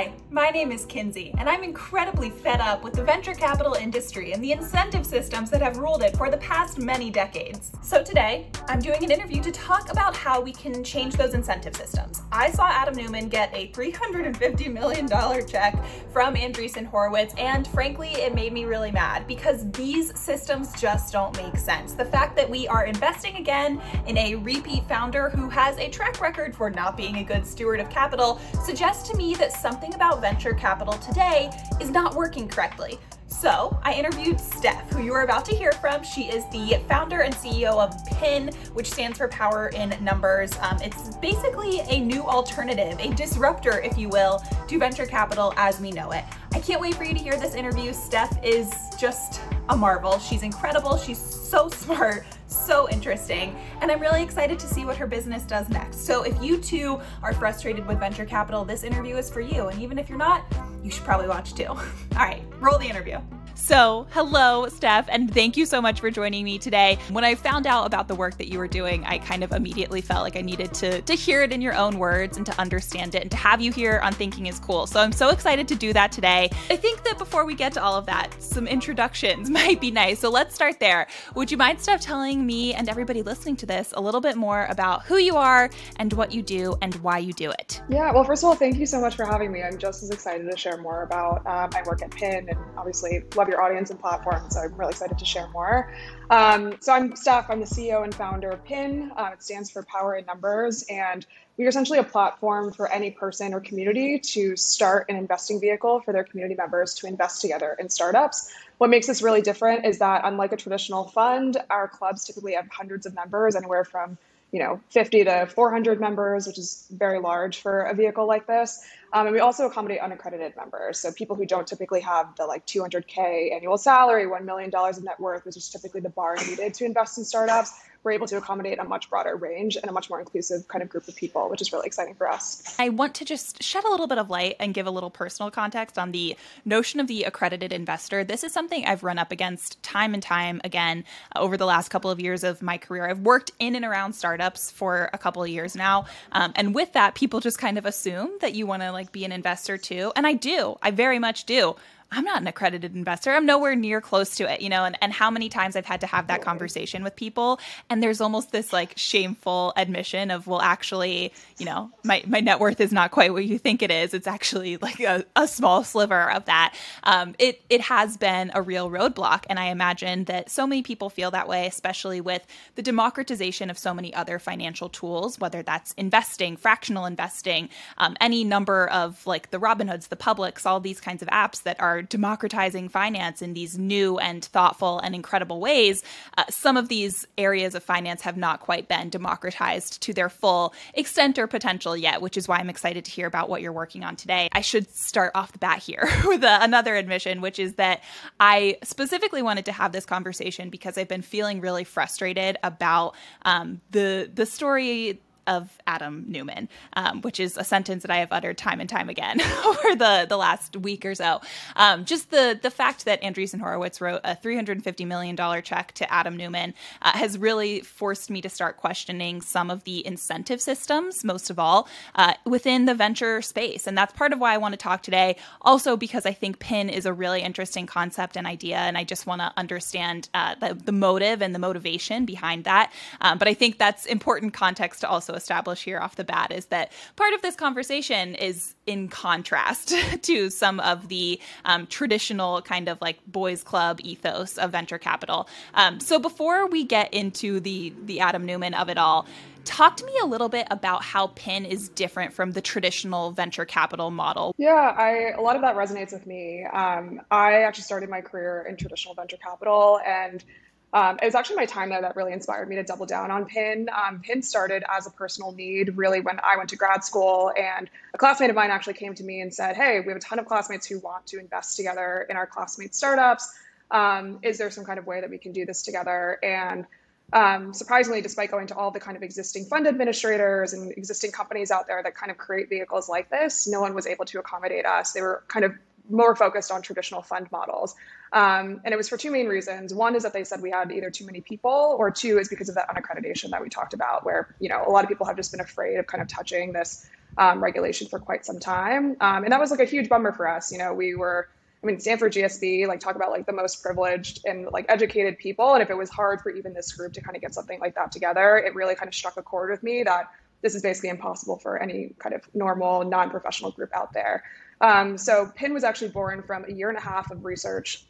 Hi, my name is Kinsey, and I'm incredibly fed up with the venture capital industry and the incentive systems that have ruled it for the past many decades. So today, I'm doing an interview to talk about how we can change those incentive systems. I saw Adam Neumann get a $350 million check from Andreessen Horowitz, and frankly, it made me really mad because these systems just don't make sense. The fact that we are investing again in a repeat founder who has a track record for not being a good steward of capital suggests to me that something about venture capital today is not working correctly. So I interviewed Steph, who you are about to hear from. She is the founder and CEO of PIN, which stands for Power in Numbers. Um, it's basically a new alternative, a disruptor, if you will, to venture capital as we know it. I can't wait for you to hear this interview. Steph is just a marvel. She's incredible. She's so smart, so interesting, and I'm really excited to see what her business does next. So if you too are frustrated with venture capital, this interview is for you. And even if you're not, you should probably watch too. All right, roll the interview. So, hello, Steph, and thank you so much for joining me today. When I found out about the work that you were doing, I kind of immediately felt like I needed to, to hear it in your own words and to understand it and to have you here on Thinking is Cool. So, I'm so excited to do that today. I think that before we get to all of that, some introductions might be nice. So, let's start there. Would you mind, Steph, telling me and everybody listening to this a little bit more about who you are and what you do and why you do it? Yeah, well, first of all, thank you so much for having me. I'm just as excited to share more about uh, my work at PIN and obviously love your audience and platform. So I'm really excited to share more. Um, so I'm Steph. I'm the CEO and founder of PIN. Uh, it stands for Power in Numbers, and we are essentially a platform for any person or community to start an investing vehicle for their community members to invest together in startups. What makes this really different is that unlike a traditional fund, our clubs typically have hundreds of members, anywhere from you know 50 to 400 members, which is very large for a vehicle like this. Um, and we also accommodate unaccredited members, so people who don't typically have the like 200k annual salary, one million dollars of net worth, which is typically the bar needed to invest in startups we're able to accommodate a much broader range and a much more inclusive kind of group of people, which is really exciting for us. I want to just shed a little bit of light and give a little personal context on the notion of the accredited investor. This is something I've run up against time and time again uh, over the last couple of years of my career. I've worked in and around startups for a couple of years now. Um, and with that, people just kind of assume that you want to like be an investor too. And I do, I very much do. I'm not an accredited investor. I'm nowhere near close to it, you know, and, and how many times I've had to have that conversation with people. And there's almost this like shameful admission of, well, actually, you know, my, my net worth is not quite what you think it is. It's actually like a, a small sliver of that. Um, it, it has been a real roadblock. And I imagine that so many people feel that way, especially with the democratization of so many other financial tools, whether that's investing, fractional investing, um, any number of like the Robinhoods, the Publics, all these kinds of apps that are democratizing finance in these new and thoughtful and incredible ways, uh, some of these areas of finance have not quite been democratized to their full extent or potential yet, which is why I'm excited to hear about what you're working on today. I should start off the bat here with a, another admission, which is that I specifically wanted to have this conversation because I've been feeling really frustrated about um, the the story of Adam Neumann, um, which is a sentence that I have uttered time and time again over the, the last week or so. Um, just the the fact that Andreessen Horowitz wrote a $350 million check to Adam Neumann uh, has really forced me to start questioning some of the incentive systems, most of all, uh, within the venture space. And that's part of why I want to talk today. Also, because I think PIN is a really interesting concept and idea, and I just want to understand uh, the, the motive and the motivation behind that. Um, but I think that's important context to also establish here off the bat is that part of this conversation is in contrast to some of the um, traditional kind of like boys club ethos of venture capital. Um, so before we get into the the Adam Neumann of it all, talk to me a little bit about how PIN is different from the traditional venture capital model. Yeah, I a lot of that resonates with me. Um, I actually started my career in traditional venture capital and um, it was actually my time there that really inspired me to double down on PIN. Um, PIN started as a personal need, really, when I went to grad school. And a classmate of mine actually came to me and said, Hey, we have a ton of classmates who want to invest together in our classmates' startups. Um, is there some kind of way that we can do this together? And um, surprisingly, despite going to all the kind of existing fund administrators and existing companies out there that kind of create vehicles like this, no one was able to accommodate us. They were kind of more focused on traditional fund models. Um, and it was for two main reasons. One is that they said we had either too many people, or two is because of that unaccreditation that we talked about, where you know a lot of people have just been afraid of kind of touching this um, regulation for quite some time. Um, and that was like a huge bummer for us. You know, we were, I mean, Stanford GSB, like talk about like the most privileged and like educated people. And if it was hard for even this group to kind of get something like that together, it really kind of struck a chord with me that this is basically impossible for any kind of normal non-professional group out there. Um, so PIN was actually born from a year and a half of research,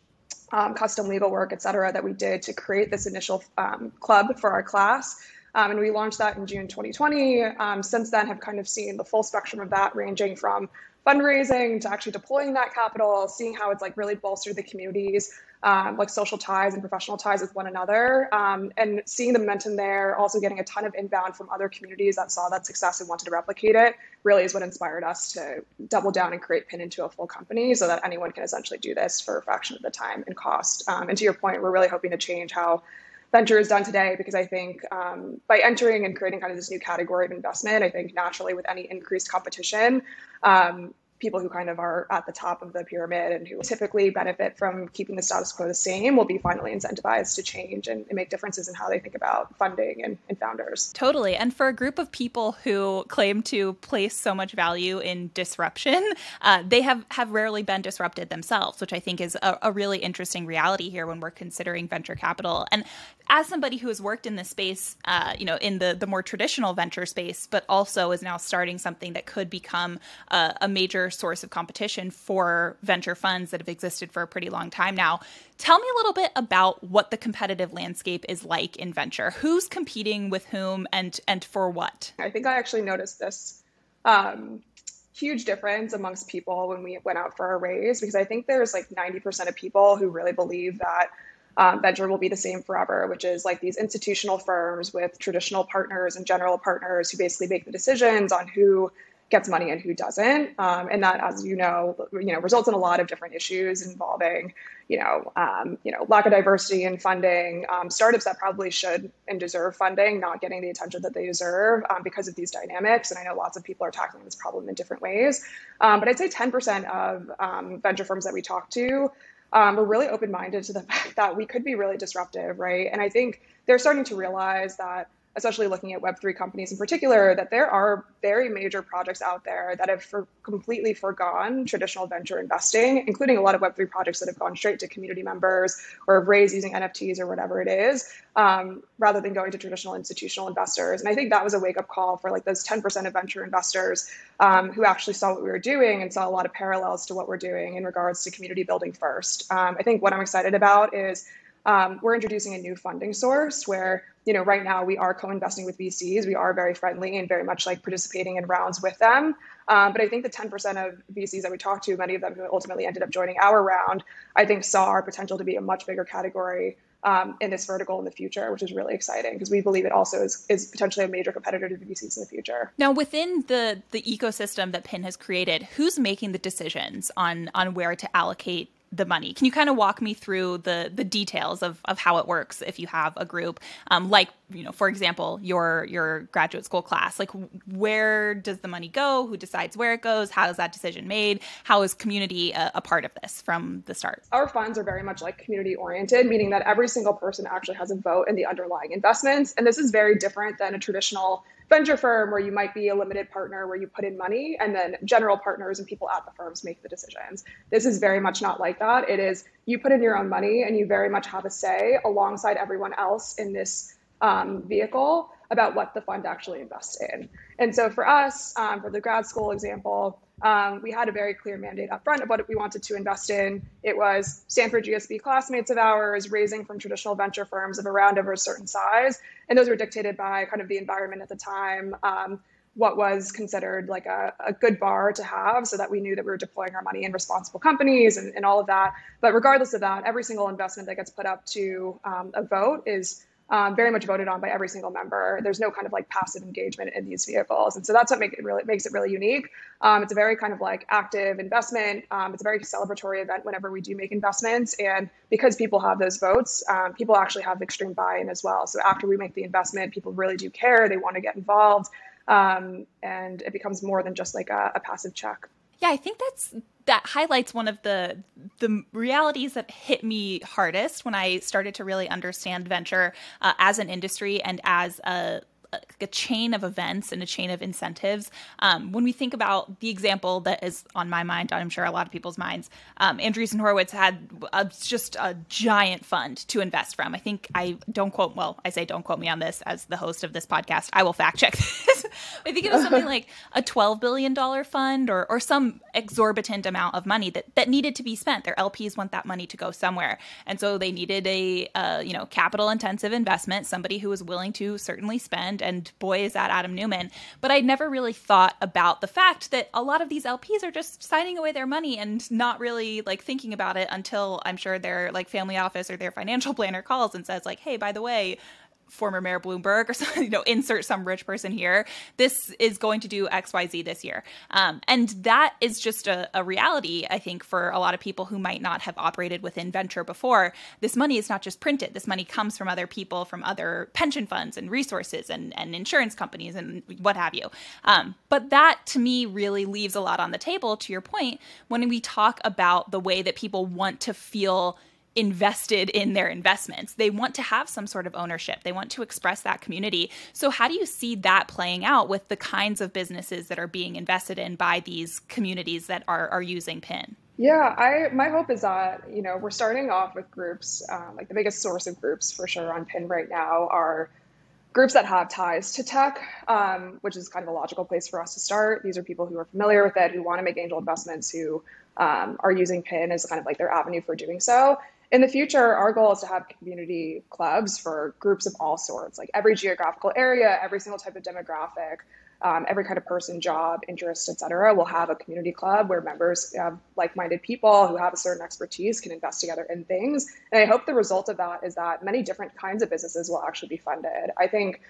um, custom legal work, et cetera, that we did to create this initial um, club for our class. Um, and we launched that in June 2020. Um, since then, have kind of seen the full spectrum of that, ranging from fundraising to actually deploying that capital, seeing how it's like really bolstered the communities, um, like social ties and professional ties with one another, um, and seeing the momentum there. Also getting a ton of inbound from other communities that saw that success and wanted to replicate it. Really is what inspired us to double down and create Pin into a full company, so that anyone can essentially do this for a fraction of the time and cost. Um, and to your point, we're really hoping to change how venture is done today because I think um, by entering and creating kind of this new category of investment, I think naturally with any increased competition, um, people who kind of are at the top of the pyramid and who typically benefit from keeping the status quo the same will be finally incentivized to change and, and make differences in how they think about funding and, and, founders. Totally. And for a group of people who claim to place so much value in disruption, uh, they have, have rarely been disrupted themselves, which I think is a, a really interesting reality here when we're considering venture capital. And as somebody who has worked in this space, uh, you know, in the the more traditional venture space, but also is now starting something that could become a, a major source of competition for venture funds that have existed for a pretty long time now. Tell me a little bit about what the competitive landscape is like in venture. Who's competing with whom, and and for what? I think I actually noticed this. Um, huge difference amongst people when we went out for our raise because I think there's like 90% of people who really believe that um, venture will be the same forever, which is like these institutional firms with traditional partners and general partners who basically make the decisions on who gets money and who doesn't. Um, and that, as you know, you know, results in a lot of different issues involving, you know, um, you know, lack of diversity in funding, um, startups that probably should and deserve funding, not getting the attention that they deserve um, because of these dynamics. And I know lots of people are tackling this problem in different ways. Um, but I'd say 10% of um, venture firms that we talk to um, we're really open minded to the fact that we could be really disruptive, right? And I think they're starting to realize that especially looking at Web3 companies in particular, that there are very major projects out there that have for completely forgone traditional venture investing, including a lot of Web3 projects that have gone straight to community members or have raised using NFTs or whatever it is, um, rather than going to traditional institutional investors. And I think that was a wake up call for like those 10% of venture investors um, who actually saw what we were doing and saw a lot of parallels to what we're doing in regards to community building first. Um, I think what I'm excited about is um, we're introducing a new funding source where you know right now we are co-investing with vcs we are very friendly and very much like participating in rounds with them um, but i think the 10% of vcs that we talked to many of them who ultimately ended up joining our round i think saw our potential to be a much bigger category um, in this vertical in the future, which is really exciting because we believe it also is, is potentially a major competitor to the VCs in the future. Now, within the the ecosystem that Pin has created, who's making the decisions on on where to allocate the money. Can you kind of walk me through the the details of, of how it works if you have a group, um, like you know, for example, your your graduate school class? Like, where does the money go? Who decides where it goes? How is that decision made? How is community a, a part of this from the start? Our funds are very much like community oriented, meaning that every single person actually has a vote in the underlying investments, and this is very different than a traditional venture firm where you might be a limited partner where you put in money and then general partners and people at the firms make the decisions. This is very much not like that. It is you put in your own money and you very much have a say alongside everyone else in this um, vehicle about what the fund actually invests in. And so for us, um, for the grad school example, um, we had a very clear mandate up front of what we wanted to invest in. It was Stanford GSB classmates of ours raising from traditional venture firms of around over a certain size. And those were dictated by kind of the environment at the time, um, what was considered like a, a, good bar to have so that we knew that we were deploying our money in responsible companies and, and all of that. But regardless of that, every single investment that gets put up to um, a vote is um, very much voted on by every single member. There's no kind of like passive engagement in these vehicles, and so that's what makes it really makes it really unique. Um, it's a very kind of like active investment. Um, it's a very celebratory event whenever we do make investments, and because people have those votes, um, people actually have extreme buy-in as well. So after we make the investment, people really do care. They want to get involved, um, and it becomes more than just like a, a passive check. Yeah, I think that's that highlights one of the the realities that hit me hardest when I started to really understand venture uh, as an industry and as a a chain of events and a chain of incentives. Um, when we think about the example that is on my mind, I'm sure a lot of people's minds, um, Andreessen Horowitz had a, just a giant fund to invest from. I think I don't quote, well, I say don't quote me on this as the host of this podcast. I will fact check this. I think it was something like a $12 billion fund or, or some exorbitant amount of money that, that needed to be spent. Their LPs want that money to go somewhere. And so they needed a, uh, you know, capital intensive investment, somebody who was willing to certainly spend. And boy, is that Adam Neumann. But I never really thought about the fact that a lot of these LPs are just signing away their money and not really like thinking about it until I'm sure their like family office or their financial planner calls and says like, hey, by the way, former Mayor Bloomberg or you know, insert some rich person here. This is going to do X, Y, Z this year. Um, and that is just a, a, reality, I think, for a lot of people who might not have operated within venture before. This money is not just printed. This money comes from other people, from other pension funds and resources and, and insurance companies and what have you. Um, but that to me really leaves a lot on the table, to your point, when we talk about the way that people want to feel invested in their investments. They want to have some sort of ownership. They want to express that community. So how do you see that playing out with the kinds of businesses that are being invested in by these communities that are are using PIN? Yeah, I my hope is that you know we're starting off with groups um, like the biggest source of groups for sure on PIN right now are groups that have ties to tech, um, which is kind of a logical place for us to start. These are people who are familiar with it, who want to make angel investments, who um, are using PIN as kind of like their avenue for doing so in the future, our goal is to have community clubs for groups of all sorts, like every geographical area, every single type of demographic, um, every kind of person, job, interest, et cetera, will have a community club where members have like-minded people who have a certain expertise can invest together in things. And I hope the result of that is that many different kinds of businesses will actually be funded. I think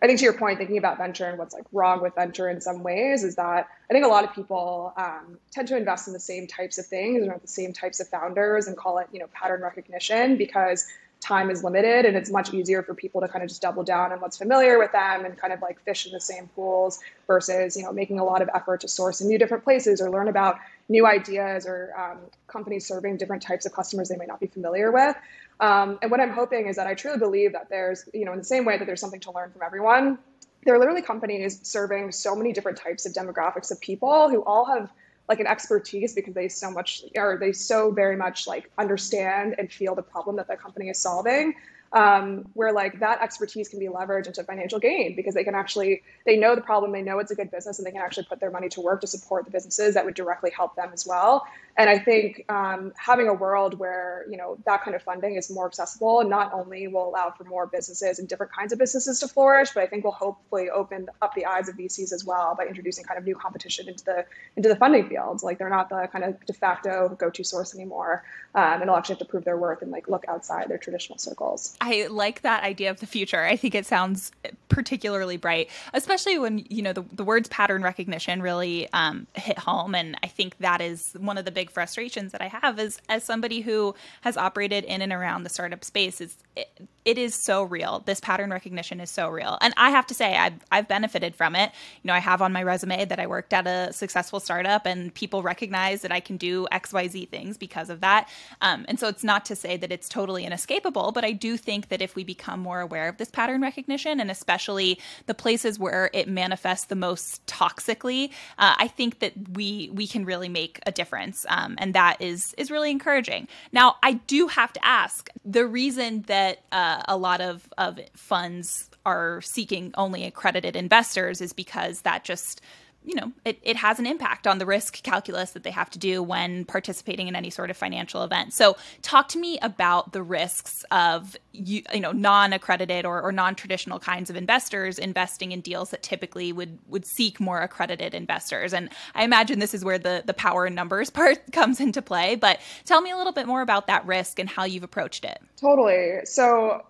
I think to your point, thinking about venture and what's like wrong with venture in some ways is that I think a lot of people um, tend to invest in the same types of things and the same types of founders and call it, you know, pattern recognition because time is limited and it's much easier for people to kind of just double down on what's familiar with them and kind of like fish in the same pools versus, you know, making a lot of effort to source in new different places or learn about new ideas or um, companies serving different types of customers they might not be familiar with. Um, and what I'm hoping is that I truly believe that there's, you know, in the same way that there's something to learn from everyone, there are literally companies serving so many different types of demographics of people who all have like an expertise because they so much or they so very much like understand and feel the problem that the company is solving. Um, where like that expertise can be leveraged into financial gain because they can actually they know the problem they know it's a good business and they can actually put their money to work to support the businesses that would directly help them as well and i think um, having a world where you know that kind of funding is more accessible not only will allow for more businesses and different kinds of businesses to flourish but i think will hopefully open up the eyes of vcs as well by introducing kind of new competition into the into the funding fields like they're not the kind of de facto go-to source anymore um, and they'll actually have to prove their worth and like look outside their traditional circles I like that idea of the future. I think it sounds particularly bright, especially when you know the, the words pattern recognition really um, hit home. And I think that is one of the big frustrations that I have as as somebody who has operated in and around the startup space. Is it, it is so real. This pattern recognition is so real, and I have to say I've I've benefited from it. You know, I have on my resume that I worked at a successful startup, and people recognize that I can do X Y Z things because of that. Um, and so it's not to say that it's totally inescapable, but I do think that if we become more aware of this pattern recognition, and especially the places where it manifests the most toxically, uh, I think that we we can really make a difference, um, and that is is really encouraging. Now, I do have to ask the reason that uh, a lot of of funds are seeking only accredited investors is because that just you know, it, it has an impact on the risk calculus that they have to do when participating in any sort of financial event. So, talk to me about the risks of you, you know non-accredited or, or non-traditional kinds of investors investing in deals that typically would would seek more accredited investors. And I imagine this is where the the power in numbers part comes into play. But tell me a little bit more about that risk and how you've approached it. Totally. So,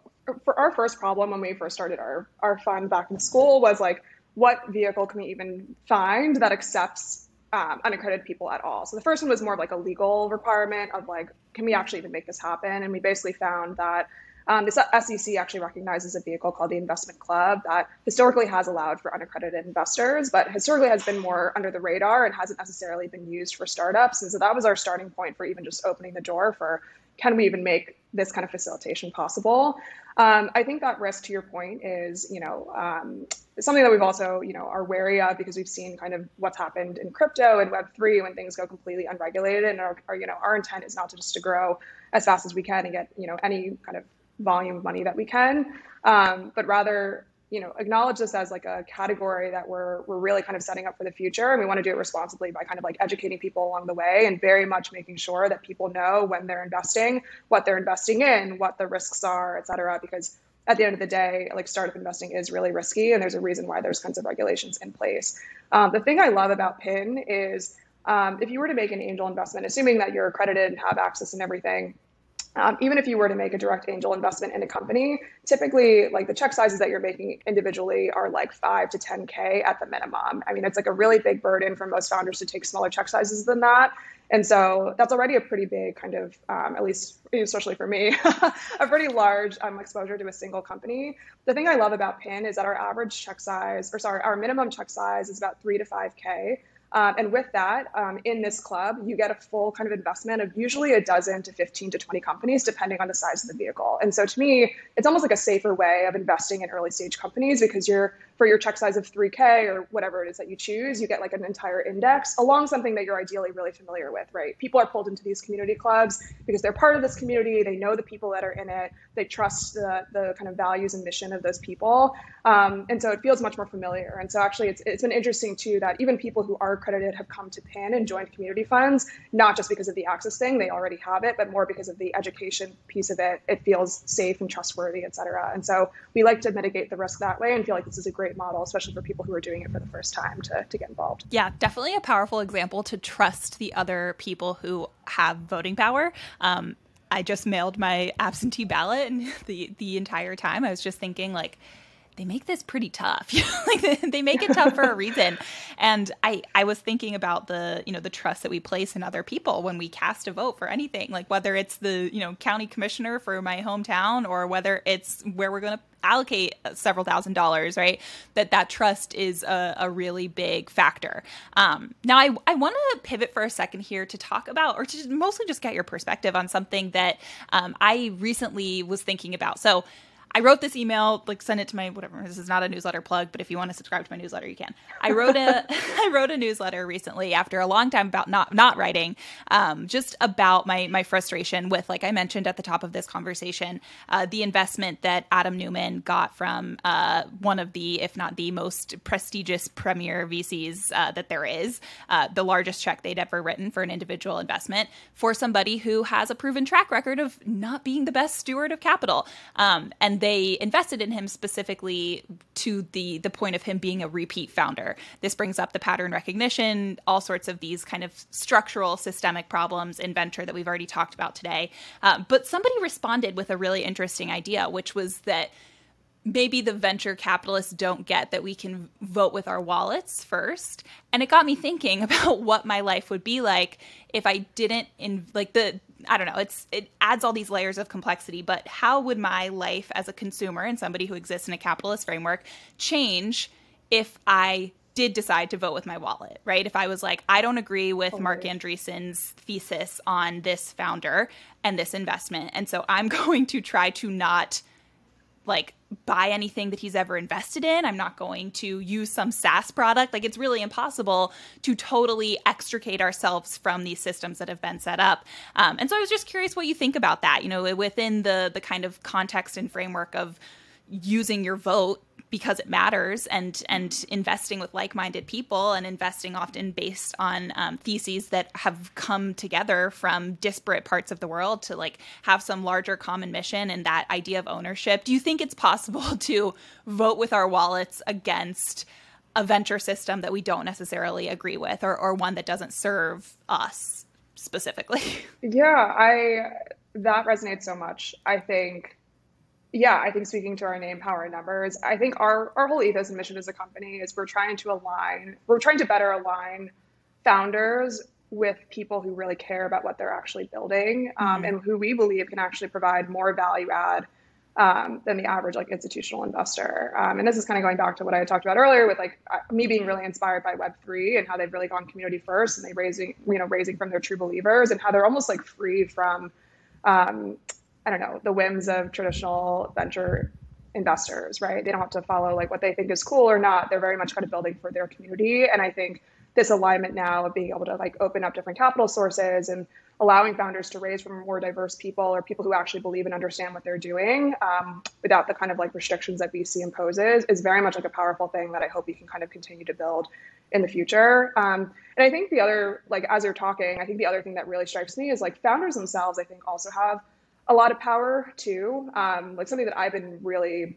for our first problem when we first started our our fund back in school was like what vehicle can we even find that accepts um, unaccredited people at all? So the first one was more of like a legal requirement of like, can we actually even make this happen? And we basically found that um, the SEC actually recognizes a vehicle called the Investment Club that historically has allowed for unaccredited investors, but historically has been more under the radar and hasn't necessarily been used for startups. And so that was our starting point for even just opening the door for can we even make this kind of facilitation possible. Um, I think that risk, to your point, is you know um, something that we've also you know are wary of because we've seen kind of what's happened in crypto and Web three when things go completely unregulated, and our, our, you know our intent is not to just to grow as fast as we can and get you know any kind of volume of money that we can, um, but rather you know acknowledge this as like a category that we're we're really kind of setting up for the future and we want to do it responsibly by kind of like educating people along the way and very much making sure that people know when they're investing what they're investing in what the risks are et cetera because at the end of the day like startup investing is really risky and there's a reason why there's kinds of regulations in place. Um, the thing i love about pin is um, if you were to make an angel investment assuming that you're accredited and have access and everything um, even if you were to make a direct angel investment in a company, typically like the check sizes that you're making individually are like five to 10K at the minimum. I mean, it's like a really big burden for most founders to take smaller check sizes than that. And so that's already a pretty big kind of, um, at least especially for me, a pretty large um, exposure to a single company. The thing I love about PIN is that our average check size, or sorry, our minimum check size is about three to 5K. Um, and with that, um, in this club, you get a full kind of investment of usually a dozen to 15 to 20 companies, depending on the size of the vehicle. And so to me, it's almost like a safer way of investing in early stage companies because you're for your check size of 3K or whatever it is that you choose, you get like an entire index along something that you're ideally really familiar with, right? People are pulled into these community clubs because they're part of this community. They know the people that are in it. They trust the, the kind of values and mission of those people. Um, and so it feels much more familiar. And so actually, it's, it's been interesting too that even people who are accredited have come to PIN and joined community funds, not just because of the access thing, they already have it, but more because of the education piece of it. It feels safe and trustworthy, et cetera. And so we like to mitigate the risk that way and feel like this is a great great model, especially for people who are doing it for the first time to, to get involved. Yeah, definitely a powerful example to trust the other people who have voting power. Um, I just mailed my absentee ballot, and the the entire time I was just thinking like they make this pretty tough. like they make it tough for a reason. And I I was thinking about the, you know, the trust that we place in other people when we cast a vote for anything, like whether it's the, you know, county commissioner for my hometown or whether it's where we're going to allocate several thousand dollars, right? That that trust is a, a really big factor. Um, now, I, I want to pivot for a second here to talk about, or to mostly just get your perspective on something that um, I recently was thinking about. So, I wrote this email, like send it to my whatever. This is not a newsletter plug, but if you want to subscribe to my newsletter, you can. I wrote a I wrote a newsletter recently after a long time about not not writing, um, just about my my frustration with, like I mentioned at the top of this conversation, uh, the investment that Adam Neumann got from uh, one of the, if not the most prestigious premier VCs uh, that there is, uh, the largest check they'd ever written for an individual investment for somebody who has a proven track record of not being the best steward of capital, um, and they invested in him specifically to the the point of him being a repeat founder. This brings up the pattern recognition, all sorts of these kind of structural systemic problems in venture that we've already talked about today. Uh, but somebody responded with a really interesting idea, which was that maybe the venture capitalists don't get that we can vote with our wallets first and it got me thinking about what my life would be like if i didn't in like the I don't know, it's it adds all these layers of complexity, but how would my life as a consumer and somebody who exists in a capitalist framework change if I did decide to vote with my wallet, right? If I was like, I don't agree with oh, Marc Andreessen's thesis on this founder and this investment, and so I'm going to try to not like buy anything that he's ever invested in. I'm not going to use some SaaS product. Like it's really impossible to totally extricate ourselves from these systems that have been set up. Um, and so I was just curious what you think about that. You know, within the the kind of context and framework of using your vote because it matters and and investing with like-minded people and investing often based on um, theses that have come together from disparate parts of the world to like have some larger common mission and that idea of ownership. Do you think it's possible to vote with our wallets against a venture system that we don't necessarily agree with or, or one that doesn't serve us specifically? Yeah i that resonates so much. I think yeah, I think speaking to our name, power, and numbers, I think our, our whole ethos and mission as a company is we're trying to align, we're trying to better align founders with people who really care about what they're actually building um, mm-hmm. and who we believe can actually provide more value add um, than the average like institutional investor. Um, and this is kind of going back to what I talked about earlier with like uh, me being really inspired by Web three and how they've really gone community first and they raising you know raising from their true believers and how they're almost like free from um, I don't know, the whims of traditional venture investors, right? They don't have to follow like what they think is cool or not. They're very much kind of building for their community. And I think this alignment now of being able to like open up different capital sources and allowing founders to raise from more diverse people or people who actually believe and understand what they're doing um, without the kind of like restrictions that VC imposes is very much like a powerful thing that I hope we can kind of continue to build in the future. Um, and I think the other, like as you're talking, I think the other thing that really strikes me is like founders themselves, I think also have a lot of power too. Um, like something that I've been really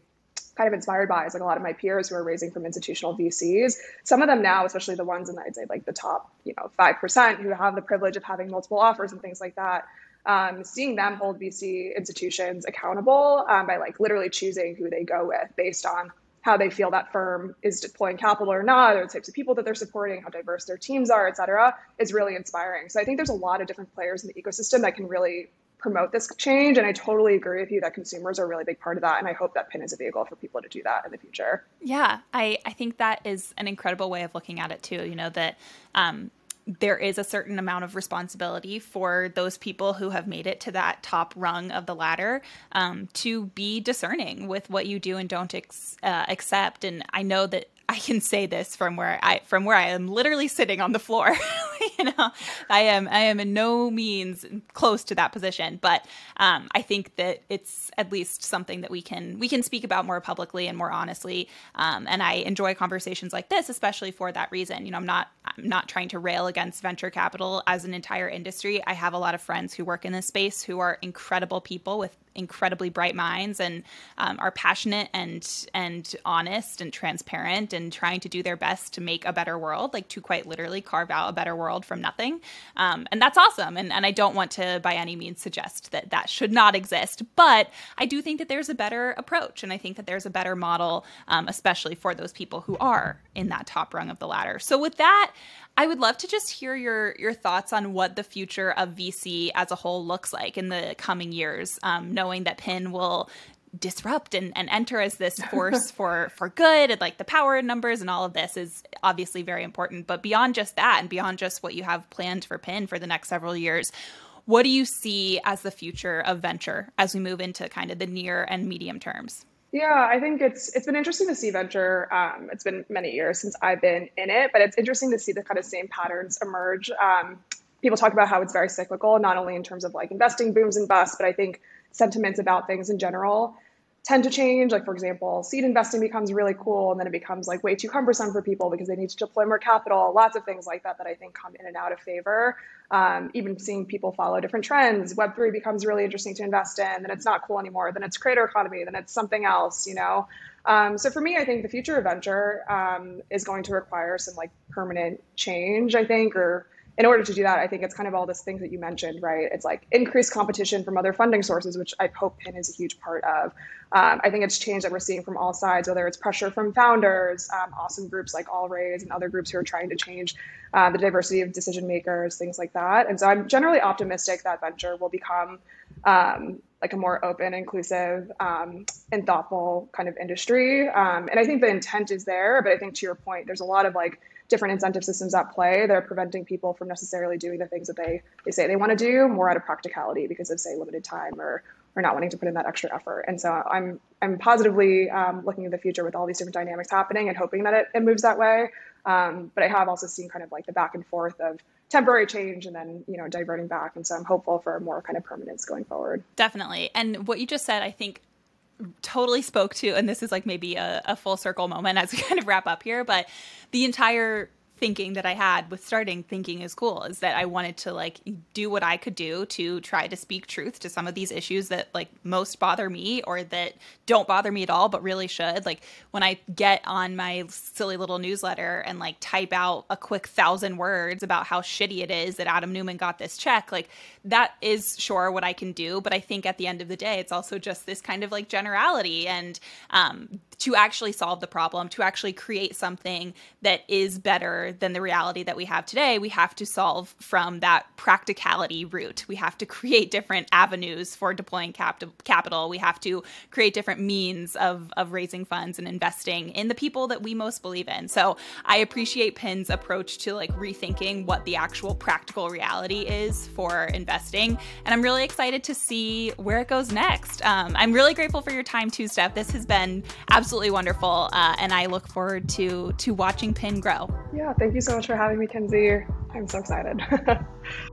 kind of inspired by is like a lot of my peers who are raising from institutional VCs. Some of them now, especially the ones in I'd say like the top, you know, five percent who have the privilege of having multiple offers and things like that. Um, seeing them hold VC institutions accountable um, by like literally choosing who they go with based on how they feel that firm is deploying capital or not, or the types of people that they're supporting, how diverse their teams are, et cetera, is really inspiring. So I think there's a lot of different players in the ecosystem that can really promote this change. And I totally agree with you that consumers are a really big part of that. And I hope that PIN is a vehicle for people to do that in the future. Yeah, I, I think that is an incredible way of looking at it too. You know, that um, there is a certain amount of responsibility for those people who have made it to that top rung of the ladder um, to be discerning with what you do and don't ex- uh, accept. And I know that I can say this from where I from where I am literally sitting on the floor. you know, I am I am in no means close to that position, but um, I think that it's at least something that we can we can speak about more publicly and more honestly. Um, and I enjoy conversations like this, especially for that reason. You know, I'm not I'm not trying to rail against venture capital as an entire industry. I have a lot of friends who work in this space who are incredible people with incredibly bright minds and um, are passionate and and honest and transparent and trying to do their best to make a better world like to quite literally carve out a better world from nothing. Um, and that's awesome. And, and i don't want to by any means suggest that that should not exist but i do think that there's a better approach. And i think that there's a better model um, especially for those people who are in that top rung of the ladder. So with that I would love to just hear your your thoughts on what the future of VC as a whole looks like in the coming years, um, knowing that Pin will disrupt and, and enter as this force for for good and like the power in numbers and all of this is obviously very important. But beyond just that and beyond just what you have planned for pin for the next several years what do you see as the future of venture as we move into kind of the near and medium terms yeah, I think it's it's been interesting to see venture. Um, it's been many years since I've been in it, but it's interesting to see the kind of same patterns emerge. Um, people talk about how it's very cyclical, not only in terms of like investing booms and busts, but I think sentiments about things in general tend to change. Like, for example, seed investing becomes really cool and then it becomes like way too cumbersome for people because they need to deploy more capital. Lots of things like that that I think come in and out of favor. Um, even seeing people follow different trends. Web3 becomes really interesting to invest in, then it's not cool anymore. Then it's creator economy, then it's something else, you know? Um, so for me, I think the future of venture um, is going to require some like permanent change, I think, or in order to do that, I think it's kind of all these things that you mentioned, right? It's like increased competition from other funding sources, which I hope PIN is a huge part of. Um, I think it's change that we're seeing from all sides, whether it's pressure from founders, um, awesome groups like All Raise and other groups who are trying to change uh, the diversity of decision makers, things like that. And so I'm generally optimistic that venture will become um, like a more open, inclusive, um, and thoughtful kind of industry. Um, and I think the intent is there, but I think to your point, there's a lot of like different incentive systems at play that are preventing people from necessarily doing the things that they, they say they want to do more out of practicality because of say limited time or or not wanting to put in that extra effort. And so I'm I'm positively um, looking at the future with all these different dynamics happening and hoping that it, it moves that way. Um, but I have also seen kind of like the back and forth of temporary change and then you know diverting back. And so I'm hopeful for more kind of permanence going forward. Definitely. And what you just said, I think totally spoke to, and this is like maybe a, a full circle moment as we kind of wrap up here, but the entire thinking that I had with starting thinking is cool is that I wanted to like do what I could do to try to speak truth to some of these issues that like most bother me or that don't bother me at all but really should. Like when I get on my silly little newsletter and like type out a quick thousand words about how shitty it is that Adam Neumann got this check, like that is sure what I can do. But I think at the end of the day, it's also just this kind of like generality and um, to actually solve the problem, to actually create something that is better than the reality that we have today, we have to solve from that practicality route. We have to create different avenues for deploying cap- capital. We have to create different means of, of raising funds and investing in the people that we most believe in. So I appreciate Pin's approach to like rethinking what the actual practical reality is for investing. And I'm really excited to see where it goes next. Um, I'm really grateful for your time too, Steph. This has been absolutely wonderful. Uh, and I look forward to, to watching Pin grow. Yeah, thank you so much for having me, Kenzie. I'm so excited.